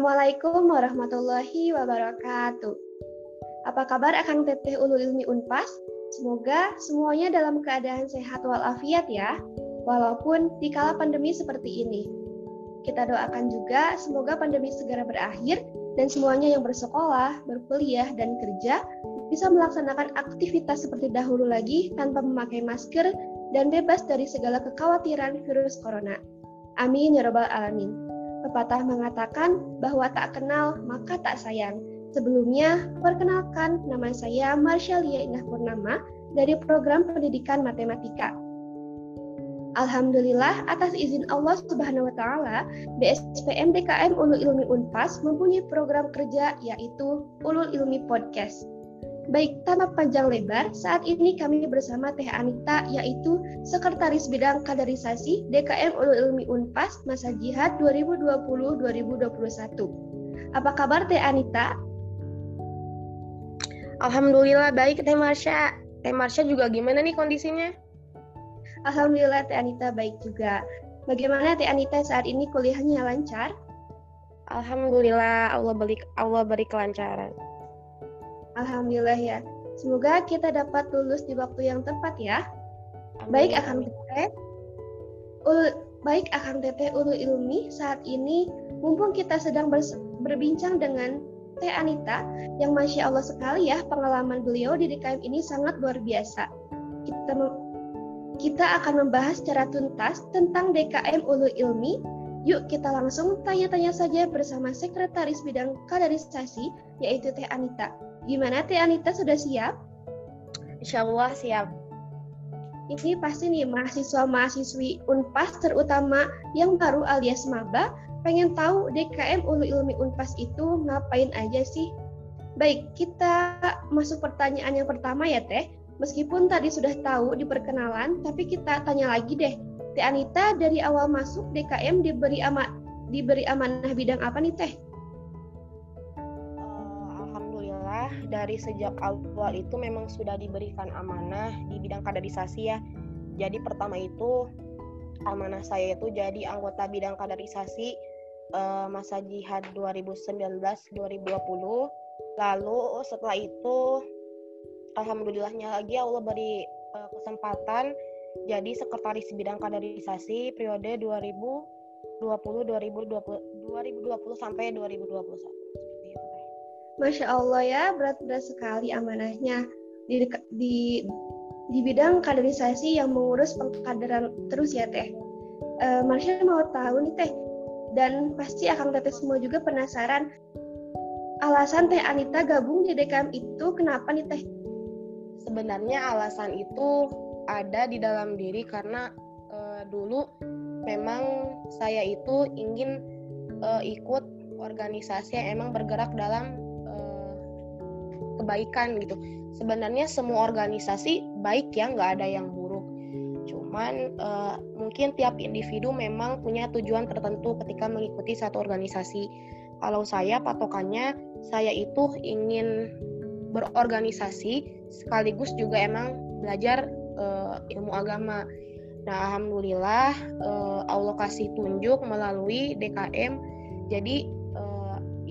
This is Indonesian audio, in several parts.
Assalamualaikum warahmatullahi wabarakatuh. Apa kabar akan Teteh Ulu Ilmi Unpas? Semoga semuanya dalam keadaan sehat walafiat ya, walaupun di kala pandemi seperti ini. Kita doakan juga semoga pandemi segera berakhir dan semuanya yang bersekolah, berkuliah, dan kerja bisa melaksanakan aktivitas seperti dahulu lagi tanpa memakai masker dan bebas dari segala kekhawatiran virus corona. Amin ya Rabbal 'Alamin. Pepatah mengatakan bahwa tak kenal maka tak sayang. Sebelumnya, perkenalkan nama saya Marshalia Indah Purnama dari program pendidikan matematika. Alhamdulillah atas izin Allah Subhanahu wa taala, BSPM DKM Ulul Ilmi Unpas mempunyai program kerja yaitu Ulul Ilmi Podcast. Baik, tanpa panjang lebar, saat ini kami bersama Teh Anita, yaitu Sekretaris Bidang Kaderisasi DKM Ulul Ilmi Unpas Masa Jihad 2020-2021. Apa kabar Teh Anita? Alhamdulillah baik Teh Marsha. Teh Marsha juga gimana nih kondisinya? Alhamdulillah Teh Anita baik juga. Bagaimana Teh Anita saat ini kuliahnya lancar? Alhamdulillah Allah beri Allah beri kelancaran. Alhamdulillah ya. Semoga kita dapat lulus di waktu yang tepat ya. Amin. Baik akan teteh, baik akan teteh ulu ilmi saat ini mumpung kita sedang berbincang dengan Teh Anita yang masya Allah sekali ya pengalaman beliau di DKM ini sangat luar biasa. Kita kita akan membahas secara tuntas tentang DKM Ulu Ilmi. Yuk kita langsung tanya-tanya saja bersama Sekretaris Bidang Kaderisasi yaitu Teh Anita. Gimana Teh Anita sudah siap? Insya Allah siap. Ini pasti nih mahasiswa-mahasiswi UNPAS terutama yang baru alias maba pengen tahu DKM Ulu Ilmi UNPAS itu ngapain aja sih? Baik, kita masuk pertanyaan yang pertama ya Teh. Meskipun tadi sudah tahu di perkenalan, tapi kita tanya lagi deh. Teh Anita dari awal masuk DKM diberi ama diberi amanah bidang apa nih Teh? Dari sejak awal itu memang sudah diberikan amanah di bidang kaderisasi ya. Jadi pertama itu amanah saya itu jadi anggota bidang kaderisasi uh, masa jihad 2019-2020. Lalu setelah itu alhamdulillahnya lagi Allah beri uh, kesempatan jadi sekretaris bidang kaderisasi periode 2020 2020 2020 sampai 2021. Masya Allah ya, berat-berat sekali amanahnya di, di di bidang kaderisasi yang mengurus pengkaderan terus ya Teh. E, Marsha mau tahu nih Teh, dan pasti akan Teteh semua juga penasaran alasan Teh Anita gabung di DKM itu kenapa nih Teh? Sebenarnya alasan itu ada di dalam diri karena e, dulu memang saya itu ingin e, ikut organisasi yang emang bergerak dalam kebaikan gitu. Sebenarnya semua organisasi baik ya nggak ada yang buruk. Cuman uh, mungkin tiap individu memang punya tujuan tertentu ketika mengikuti satu organisasi. Kalau saya patokannya saya itu ingin berorganisasi sekaligus juga emang belajar uh, ilmu agama. Nah alhamdulillah uh, Allah kasih tunjuk melalui DKM jadi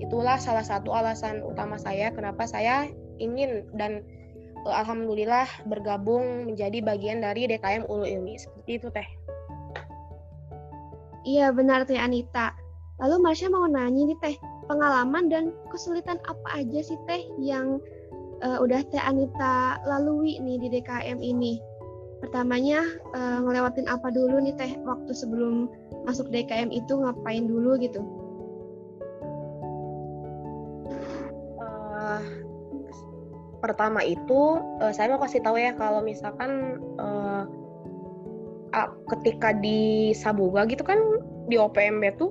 itulah salah satu alasan utama saya kenapa saya ingin dan uh, alhamdulillah bergabung menjadi bagian dari DKM Ulu Ilmi seperti itu teh. Iya benar teh Anita. Lalu Marsha mau nanya nih teh pengalaman dan kesulitan apa aja sih teh yang uh, udah teh Anita lalui nih di DKM ini. Pertamanya uh, ngelewatin apa dulu nih teh waktu sebelum masuk DKM itu ngapain dulu gitu? Pertama itu uh, saya mau kasih tahu ya kalau misalkan uh, ketika di Sabuga gitu kan di OPMB tuh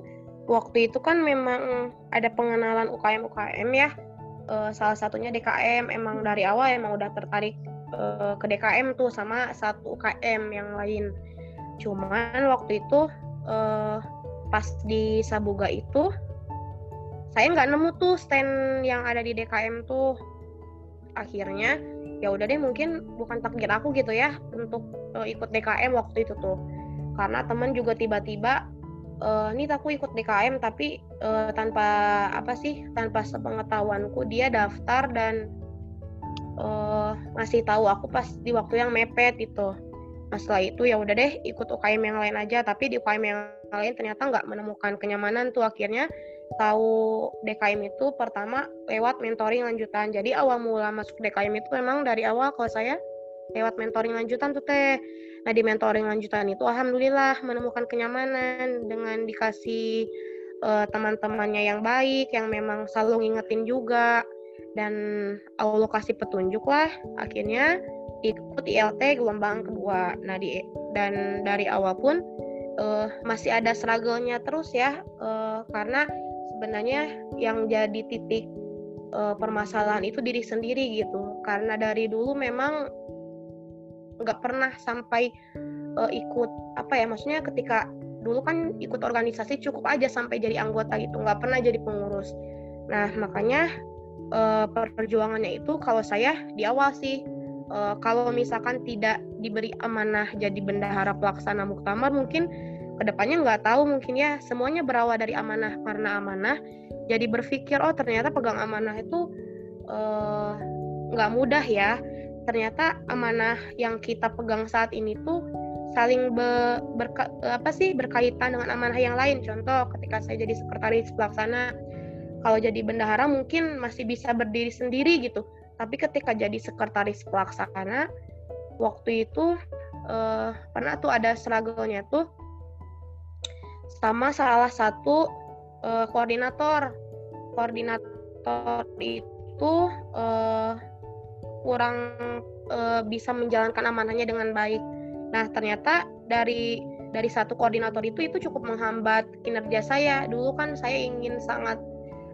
waktu itu kan memang ada pengenalan UKM UKM ya. Uh, salah satunya DKM emang dari awal emang udah tertarik uh, ke DKM tuh sama satu UKM yang lain. Cuman waktu itu uh, pas di Sabuga itu saya nggak nemu tuh stand yang ada di DKM tuh akhirnya ya udah deh mungkin bukan takdir aku gitu ya untuk uh, ikut DKM waktu itu tuh. Karena temen juga tiba-tiba uh, ini aku ikut DKM tapi uh, tanpa apa sih tanpa sepengetahuanku dia daftar dan uh, ngasih tahu aku pas di waktu yang mepet itu nah setelah itu ya udah deh ikut UKM yang lain aja. Tapi di UKM yang lain ternyata nggak menemukan kenyamanan tuh. Akhirnya tahu DKM itu pertama lewat mentoring lanjutan. Jadi awal mula masuk DKM itu memang dari awal kalau saya lewat mentoring lanjutan tuh teh. Nah di mentoring lanjutan itu alhamdulillah menemukan kenyamanan dengan dikasih uh, teman-temannya yang baik yang memang selalu ngingetin juga. Dan Allah kasih petunjuk lah akhirnya ikut ILT gelombang kedua. Nah di dan dari awal pun uh, masih ada struggle-nya terus ya uh, karena sebenarnya yang jadi titik uh, permasalahan itu diri sendiri gitu. Karena dari dulu memang nggak pernah sampai uh, ikut apa ya maksudnya ketika dulu kan ikut organisasi cukup aja sampai jadi anggota gitu nggak pernah jadi pengurus nah makanya uh, perjuangannya itu kalau saya di awal sih uh, kalau misalkan tidak diberi amanah jadi bendahara pelaksana muktamar mungkin ke depannya nggak tahu mungkin ya. Semuanya berawal dari amanah. Karena amanah jadi berpikir oh ternyata pegang amanah itu uh, mudah ya. Ternyata amanah yang kita pegang saat ini tuh saling be, berka, apa sih berkaitan dengan amanah yang lain. Contoh ketika saya jadi sekretaris pelaksana kalau jadi bendahara mungkin masih bisa berdiri sendiri gitu. Tapi ketika jadi sekretaris pelaksana waktu itu uh, pernah tuh ada struggle-nya tuh sama salah satu uh, koordinator koordinator itu uh, kurang uh, bisa menjalankan amanahnya dengan baik. Nah ternyata dari dari satu koordinator itu itu cukup menghambat kinerja saya. Dulu kan saya ingin sangat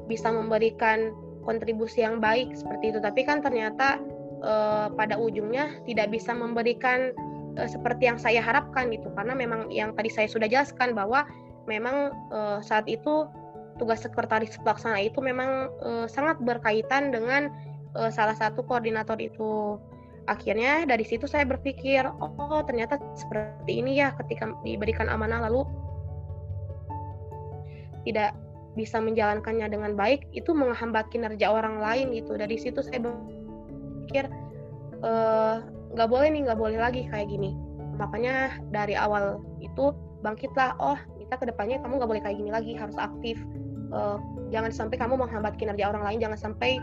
bisa memberikan kontribusi yang baik seperti itu tapi kan ternyata uh, pada ujungnya tidak bisa memberikan seperti yang saya harapkan gitu karena memang yang tadi saya sudah jelaskan bahwa memang uh, saat itu tugas sekretaris pelaksana itu memang uh, sangat berkaitan dengan uh, salah satu koordinator itu. Akhirnya dari situ saya berpikir oh ternyata seperti ini ya ketika diberikan amanah lalu. Tidak bisa menjalankannya dengan baik itu menghambat kinerja orang lain gitu. Dari situ saya berpikir nggak uh, boleh nih nggak boleh lagi kayak gini. Makanya dari awal itu bangkitlah oh kita ke depannya kamu nggak boleh kayak gini lagi harus aktif. Uh, jangan sampai kamu menghambat kinerja orang lain jangan sampai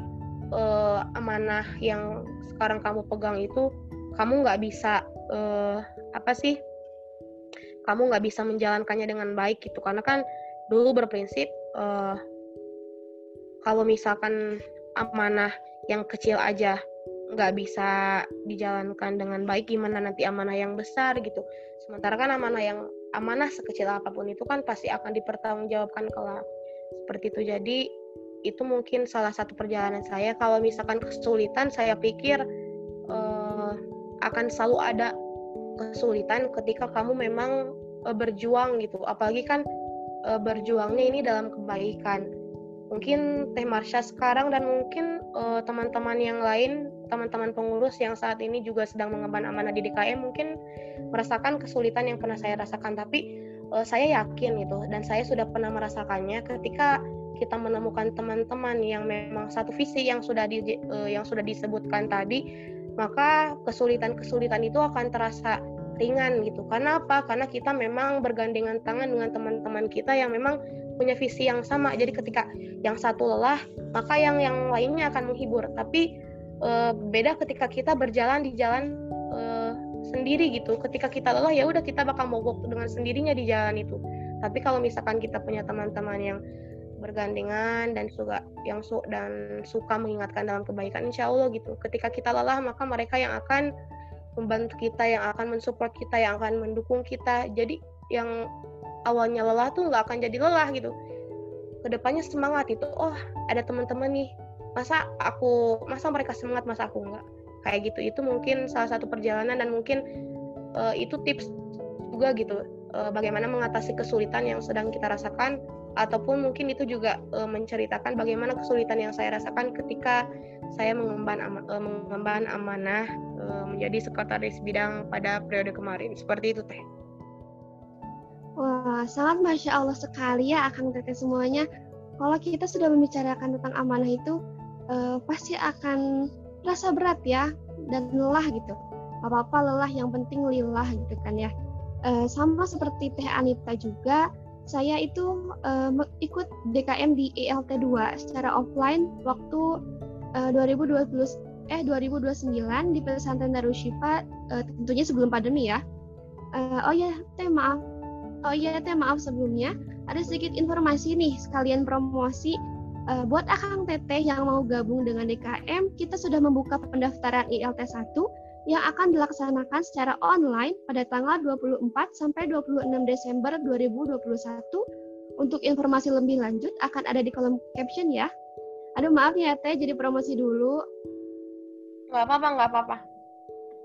uh, amanah yang sekarang kamu pegang itu kamu nggak bisa uh, apa sih kamu nggak bisa menjalankannya dengan baik gitu. Karena kan dulu berprinsip uh, kalau misalkan amanah yang kecil aja nggak bisa dijalankan dengan baik gimana nanti amanah yang besar gitu. Sementara kan amanah yang amanah sekecil apa pun itu kan pasti akan dipertanggungjawabkan kelak. Seperti itu. Jadi itu mungkin salah satu perjalanan saya. Kalau misalkan kesulitan saya pikir uh, akan selalu ada kesulitan ketika kamu memang uh, berjuang gitu. Apalagi kan uh, berjuangnya ini dalam kebaikan. Mungkin Teh Marsha sekarang dan mungkin teman eh, teman-teman yang lain, teman-teman pengurus yang saat ini juga sedang mengemban amanah di DKM mungkin merasakan kesulitan yang pernah saya rasakan. Tapi uh, saya yakin itu dan saya sudah pernah merasakannya ketika kita menemukan teman-teman yang memang satu visi yang sudah di, uh, yang sudah disebutkan tadi, maka kesulitan-kesulitan itu akan terasa ringan gitu. Karena apa? Karena kita memang bergandengan tangan dengan teman-teman kita yang memang punya visi yang sama. Jadi ketika yang satu lelah, maka yang yang lainnya akan menghibur. Tapi e, beda ketika kita berjalan di jalan e, sendiri gitu. Ketika kita lelah ya udah kita bakal mogok dengan sendirinya di jalan itu. Tapi kalau misalkan kita punya teman-teman yang bergandengan dan suka yang su dan suka mengingatkan dalam kebaikan insya Allah gitu ketika kita lelah maka mereka yang akan membantu kita yang akan mensupport kita yang akan mendukung kita jadi yang awalnya lelah tuh nggak akan jadi lelah gitu ke depannya semangat itu oh ada teman-teman nih masa aku masa mereka semangat masa aku nggak kayak gitu itu mungkin salah satu perjalanan dan mungkin uh, itu tips juga gitu uh, bagaimana mengatasi kesulitan yang sedang kita rasakan ataupun mungkin itu juga uh, menceritakan bagaimana kesulitan yang saya rasakan ketika saya mengemban ama, uh, mengemban amanah uh, menjadi sekretaris bidang pada periode kemarin seperti itu teh. Wah, sangat Masya Allah sekali ya Akang Teteh semuanya. Kalau kita sudah membicarakan tentang amanah itu, uh, pasti akan rasa berat ya, dan lelah gitu. Apa-apa lelah, yang penting lillah gitu kan ya. Uh, sama seperti Teh Anita juga, saya itu uh, ikut DKM di ELT 2 secara offline waktu uh, 2020 eh 2029 di pesantren Darushifa uh, tentunya sebelum pandemi ya. Uh, oh ya, teh maaf Oh iya teh maaf sebelumnya, ada sedikit informasi nih sekalian promosi uh, buat Akang Teteh yang mau gabung dengan DKM, kita sudah membuka pendaftaran ILT 1 yang akan dilaksanakan secara online pada tanggal 24 sampai 26 Desember 2021. Untuk informasi lebih lanjut akan ada di kolom caption ya. Aduh maaf ya Teh, jadi promosi dulu. Gak apa-apa, gak apa-apa.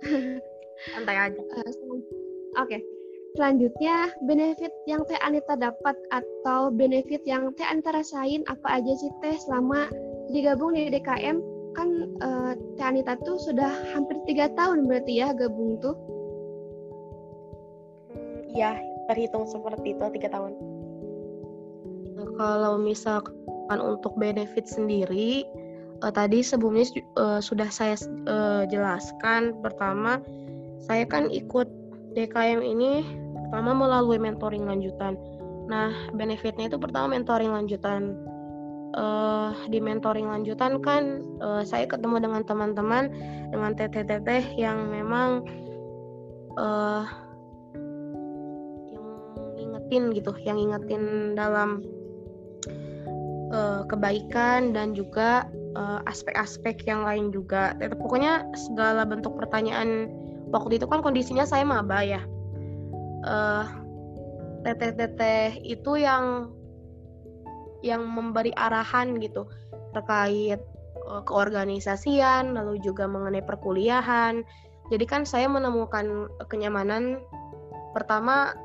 Santai aja. Uh, Oke. Okay. Selanjutnya, benefit yang Teh Anita dapat atau benefit yang Teh Anita rasain apa aja sih Teh selama digabung di DKM? Kan uh, Teh Anita tuh sudah hampir tiga tahun berarti ya gabung tuh? Ya, terhitung seperti itu tiga tahun. Kalau misalkan untuk benefit sendiri, uh, tadi sebelumnya uh, sudah saya uh, jelaskan. Pertama, saya kan ikut DKM ini pertama melalui mentoring lanjutan. Nah, benefitnya itu pertama mentoring lanjutan. Uh, di mentoring lanjutan kan uh, saya ketemu dengan teman-teman dengan teteh-teteh yang memang uh, yang ingetin gitu, yang ingetin dalam uh, kebaikan dan juga aspek-aspek uh, yang lain juga. Pokoknya segala bentuk pertanyaan waktu itu kan kondisinya saya maba ya uh, teteh-teteh itu yang yang memberi arahan gitu terkait uh, keorganisasian lalu juga mengenai perkuliahan. Jadi kan saya menemukan kenyamanan pertama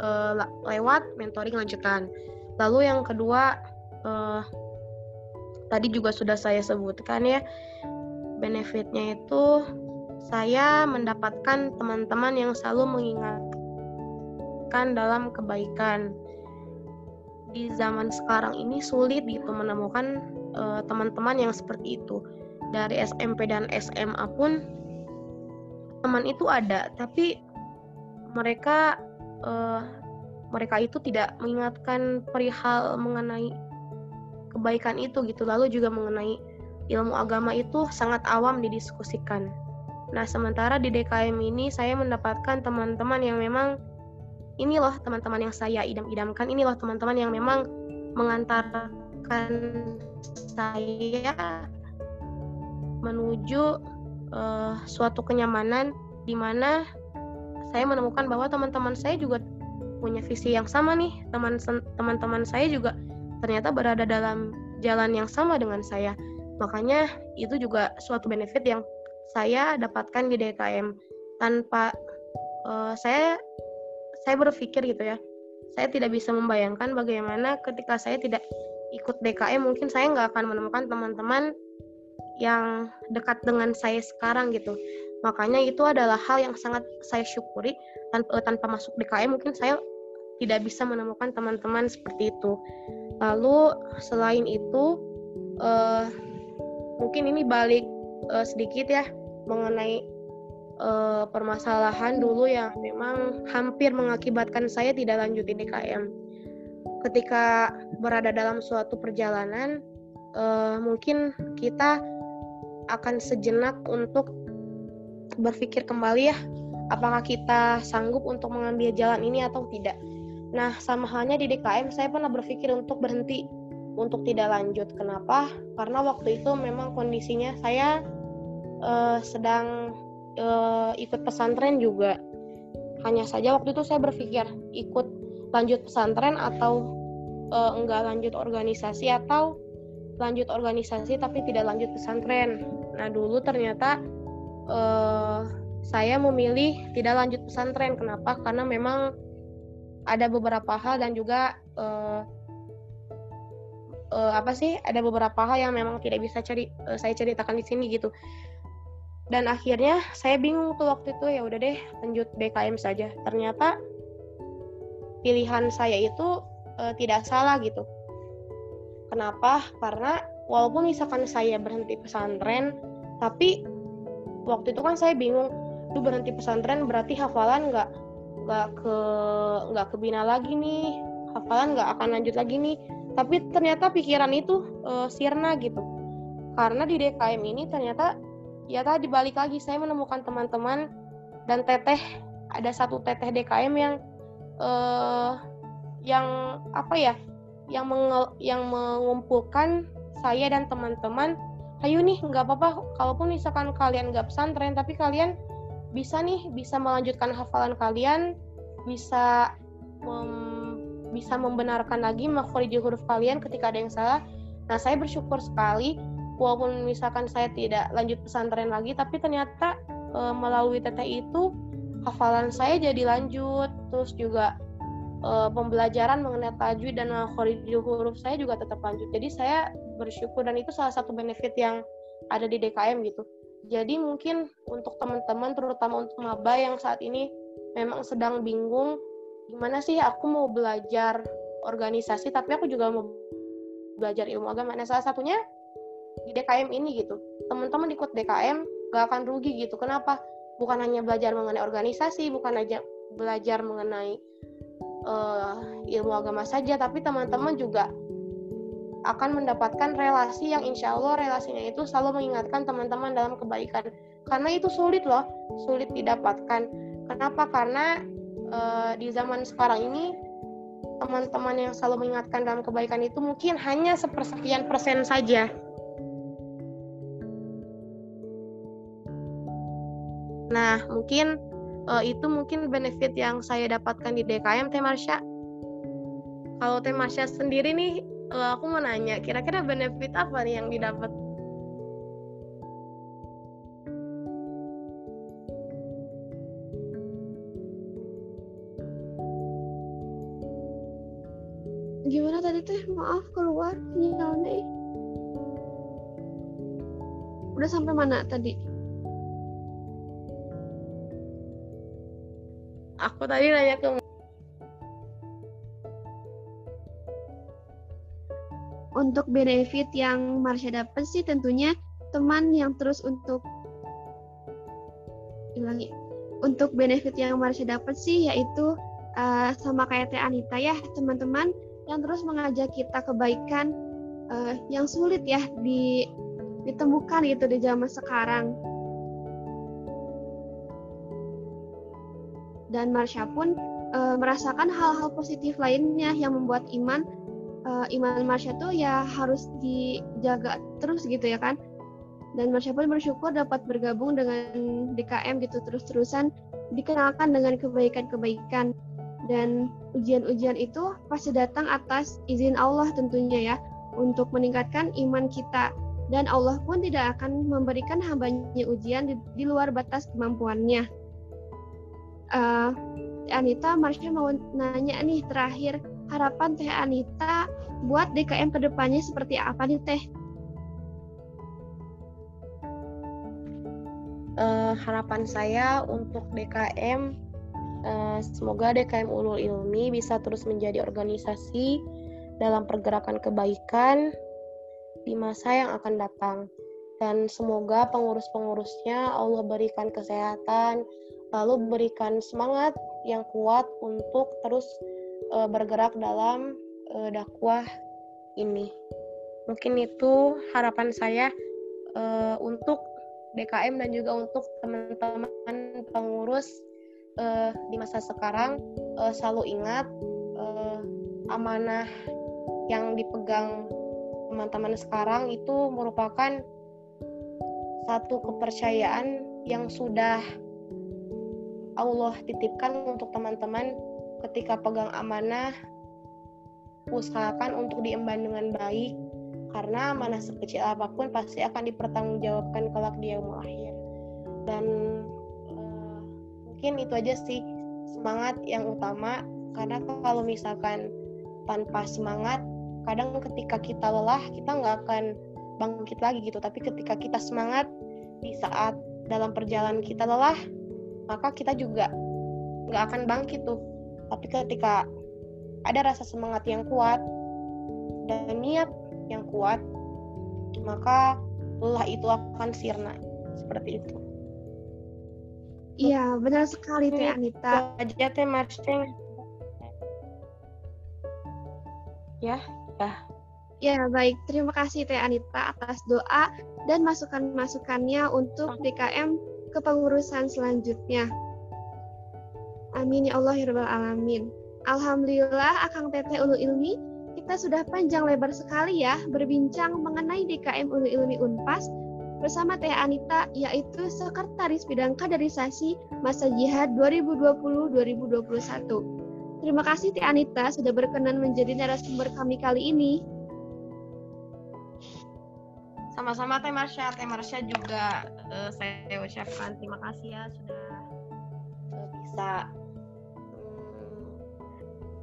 uh, lewat mentoring lanjutan. Lalu yang kedua uh, tadi juga sudah saya sebutkan ya benefitnya itu saya mendapatkan teman-teman yang selalu mengingatkan dalam kebaikan. Di zaman sekarang ini sulit gitu menemukan uh, teman-teman yang seperti itu. Dari SMP dan SMA pun teman itu ada, tapi mereka uh, mereka itu tidak mengingatkan perihal mengenai kebaikan itu gitu. Lalu juga mengenai ilmu agama itu sangat awam didiskusikan. Nah, sementara di DKM ini saya mendapatkan teman-teman yang memang ini loh teman-teman yang saya idam-idamkan, ini loh teman-teman yang memang mengantarkan saya menuju uh, suatu kenyamanan di mana saya menemukan bahwa teman-teman saya juga punya visi yang sama nih. Teman-teman saya juga ternyata berada dalam jalan yang sama dengan saya. Makanya itu juga suatu benefit yang saya dapatkan di DKM tanpa uh, saya saya berpikir gitu ya. Saya tidak bisa membayangkan bagaimana ketika saya tidak ikut DKM mungkin saya nggak akan menemukan teman-teman yang dekat dengan saya sekarang gitu. Makanya itu adalah hal yang sangat saya syukuri. Tanpa tanpa masuk DKM mungkin saya tidak bisa menemukan teman-teman seperti itu. Lalu selain itu uh, mungkin ini balik uh, sedikit ya mengenai uh, permasalahan dulu yang memang hampir mengakibatkan saya tidak lanjut DKM. Ketika berada dalam suatu perjalanan, uh, mungkin kita akan sejenak untuk berpikir kembali ya, apakah kita sanggup untuk mengambil jalan ini atau tidak. Nah, sama halnya di DKM, saya pernah berpikir untuk berhenti untuk tidak lanjut. Kenapa? Karena waktu itu memang kondisinya saya uh, sedang uh, ikut pesantren juga. Hanya saja waktu itu saya berpikir ikut lanjut pesantren atau uh, enggak lanjut organisasi atau lanjut organisasi tapi tidak lanjut pesantren. Nah dulu ternyata uh, saya memilih tidak lanjut pesantren. Kenapa? Karena memang ada beberapa hal dan juga uh, uh, apa sih? Ada beberapa hal yang memang tidak bisa cari uh, saya ceritakan di sini gitu dan akhirnya saya bingung tuh waktu itu ya udah deh lanjut BKM saja ternyata pilihan saya itu uh, tidak salah gitu. Kenapa? Karena walaupun misalkan saya berhenti pesantren, tapi waktu itu kan saya bingung, lu berhenti pesantren berarti hafalan nggak nggak ke nggak kebina lagi nih, hafalan nggak akan lanjut lagi nih. Tapi ternyata pikiran itu uh, sirna gitu. Karena di DKM ini ternyata ya tadi balik lagi. Saya menemukan teman-teman dan teteh. Ada satu teteh DKM yang uh, yang apa ya? Yang menge, yang mengumpulkan saya dan teman-teman. Ayo nih nggak apa-apa. Kalaupun misalkan kalian nggak pesantren tapi kalian bisa nih bisa melanjutkan hafalan kalian bisa mem, bisa membenarkan lagi makhrij huruf kalian ketika ada yang salah. Nah saya bersyukur sekali walaupun misalkan saya tidak lanjut pesantren lagi tapi ternyata e, melalui teteh itu hafalan saya jadi lanjut terus juga uh, pembelajaran mengenai tajwid dan makhrij huruf saya juga tetap lanjut. Jadi saya bersyukur dan itu salah satu benefit yang ada di DKM gitu. Jadi mungkin untuk teman-teman terutama untuk maba yang saat ini memang sedang bingung gimana sih aku mau belajar organisasi tapi aku juga mau belajar ilmu agama. Nah salah satunya di DKM ini gitu. Teman-teman ikut DKM gak akan rugi gitu. Kenapa? Bukan hanya belajar mengenai organisasi, bukan aja belajar mengenai uh, ilmu agama saja, tapi teman-teman juga akan mendapatkan relasi yang insya Allah relasinya itu selalu mengingatkan teman-teman dalam kebaikan. Karena itu sulit loh, sulit didapatkan. Kenapa? Karena uh, di zaman sekarang ini teman-teman yang selalu mengingatkan dalam kebaikan itu mungkin hanya sepersekian persen saja. Nah, mungkin uh, itu mungkin benefit yang saya dapatkan di DKM Teh Marsha. Kalau Teh Marsha sendiri nih, uh, aku mau nanya, kira-kira benefit apa nih yang didapat? Gimana tadi teh? Maaf keluar sinyalnya. Udah sampai mana tadi? Aku tadi nanya ke untuk benefit yang Marsha dapat sih tentunya teman yang terus untuk ulangi untuk benefit yang Marsha dapat sih yaitu uh, sama kayak Teh Anita ya teman-teman yang terus mengajak kita kebaikan uh, yang sulit ya di ditemukan gitu di zaman sekarang dan Marsha pun e, merasakan hal-hal positif lainnya yang membuat iman e, iman Marsha tuh ya harus dijaga terus gitu ya kan. Dan Marsha pun bersyukur dapat bergabung dengan DKM gitu terus-terusan dikenalkan dengan kebaikan-kebaikan. Dan ujian-ujian itu pasti datang atas izin Allah tentunya ya untuk meningkatkan iman kita. Dan Allah pun tidak akan memberikan hambanya ujian di, di luar batas kemampuannya uh, Anita, Marsha mau nanya nih terakhir harapan Teh Anita buat DKM ke depannya seperti apa nih Teh? Uh, harapan saya untuk DKM uh, semoga DKM Ulul Ilmi bisa terus menjadi organisasi dalam pergerakan kebaikan di masa yang akan datang dan semoga pengurus-pengurusnya Allah berikan kesehatan, lalu berikan semangat yang kuat untuk terus uh, bergerak dalam uh, dakwah ini. Mungkin itu harapan saya uh, untuk DKM dan juga untuk teman-teman pengurus uh, di masa sekarang uh, selalu ingat uh, amanah yang dipegang teman-teman sekarang itu merupakan satu kepercayaan yang sudah Allah titipkan untuk teman-teman ketika pegang amanah usahakan untuk diemban dengan baik karena amanah sekecil apa pun pasti akan dipertanggungjawabkan kelak di yaumul akhir. Dan uh, mungkin itu aja sih semangat yang utama. Karena kalau misalkan tanpa semangat kadang ketika kita lelah kita nggak akan bangkit lagi gitu. Tapi ketika kita semangat di saat dalam perjalanan kita lelah maka kita juga nggak akan bangkit tuh tapi ketika ada rasa semangat yang kuat dan niat yang kuat, maka lelah itu akan sirna. Seperti itu. Iya, benar sekali Teh Anita. Aja Teh Marceng. Ya, ya. Ya, baik. Terima kasih Teh Anita atas doa dan masukan-masukannya untuk DKM kepengurusan selanjutnya. Amin ya Allah ya Rabbal Alamin. Alhamdulillah Akang Teteh Ulu Ilmi, kita sudah panjang lebar sekali ya berbincang mengenai DKM Ulu Ilmi Unpas bersama Teh Anita yaitu Sekretaris Bidang Kaderisasi Masa Jihad 2020-2021. Terima kasih Teh Anita sudah berkenan menjadi narasumber kami kali ini. Sama-sama Teh Marsha, Teh Marsha juga uh, saya ucapkan terima kasih ya sudah uh, bisa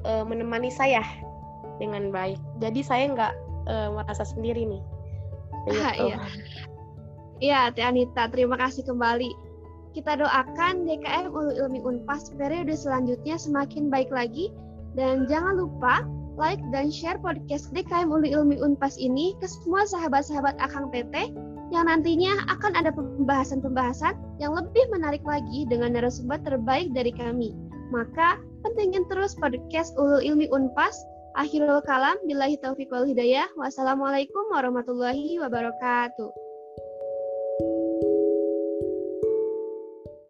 uh, menemani saya dengan baik. Jadi saya nggak uh, merasa sendiri nih. Ah, iya. Iya, Teh Anita, terima kasih kembali. Kita doakan DKM Ulu Ilmi Unpas periode selanjutnya semakin baik lagi dan jangan lupa like dan share podcast DKM Ulu Ilmi Unpas ini ke semua sahabat-sahabat Akang PT yang nantinya akan ada pembahasan-pembahasan yang lebih menarik lagi dengan narasumber terbaik dari kami. Maka pentingin terus podcast Ulul Ilmi Unpas. Akhirul kalam, billahi taufiq wal hidayah. Wassalamualaikum warahmatullahi wabarakatuh.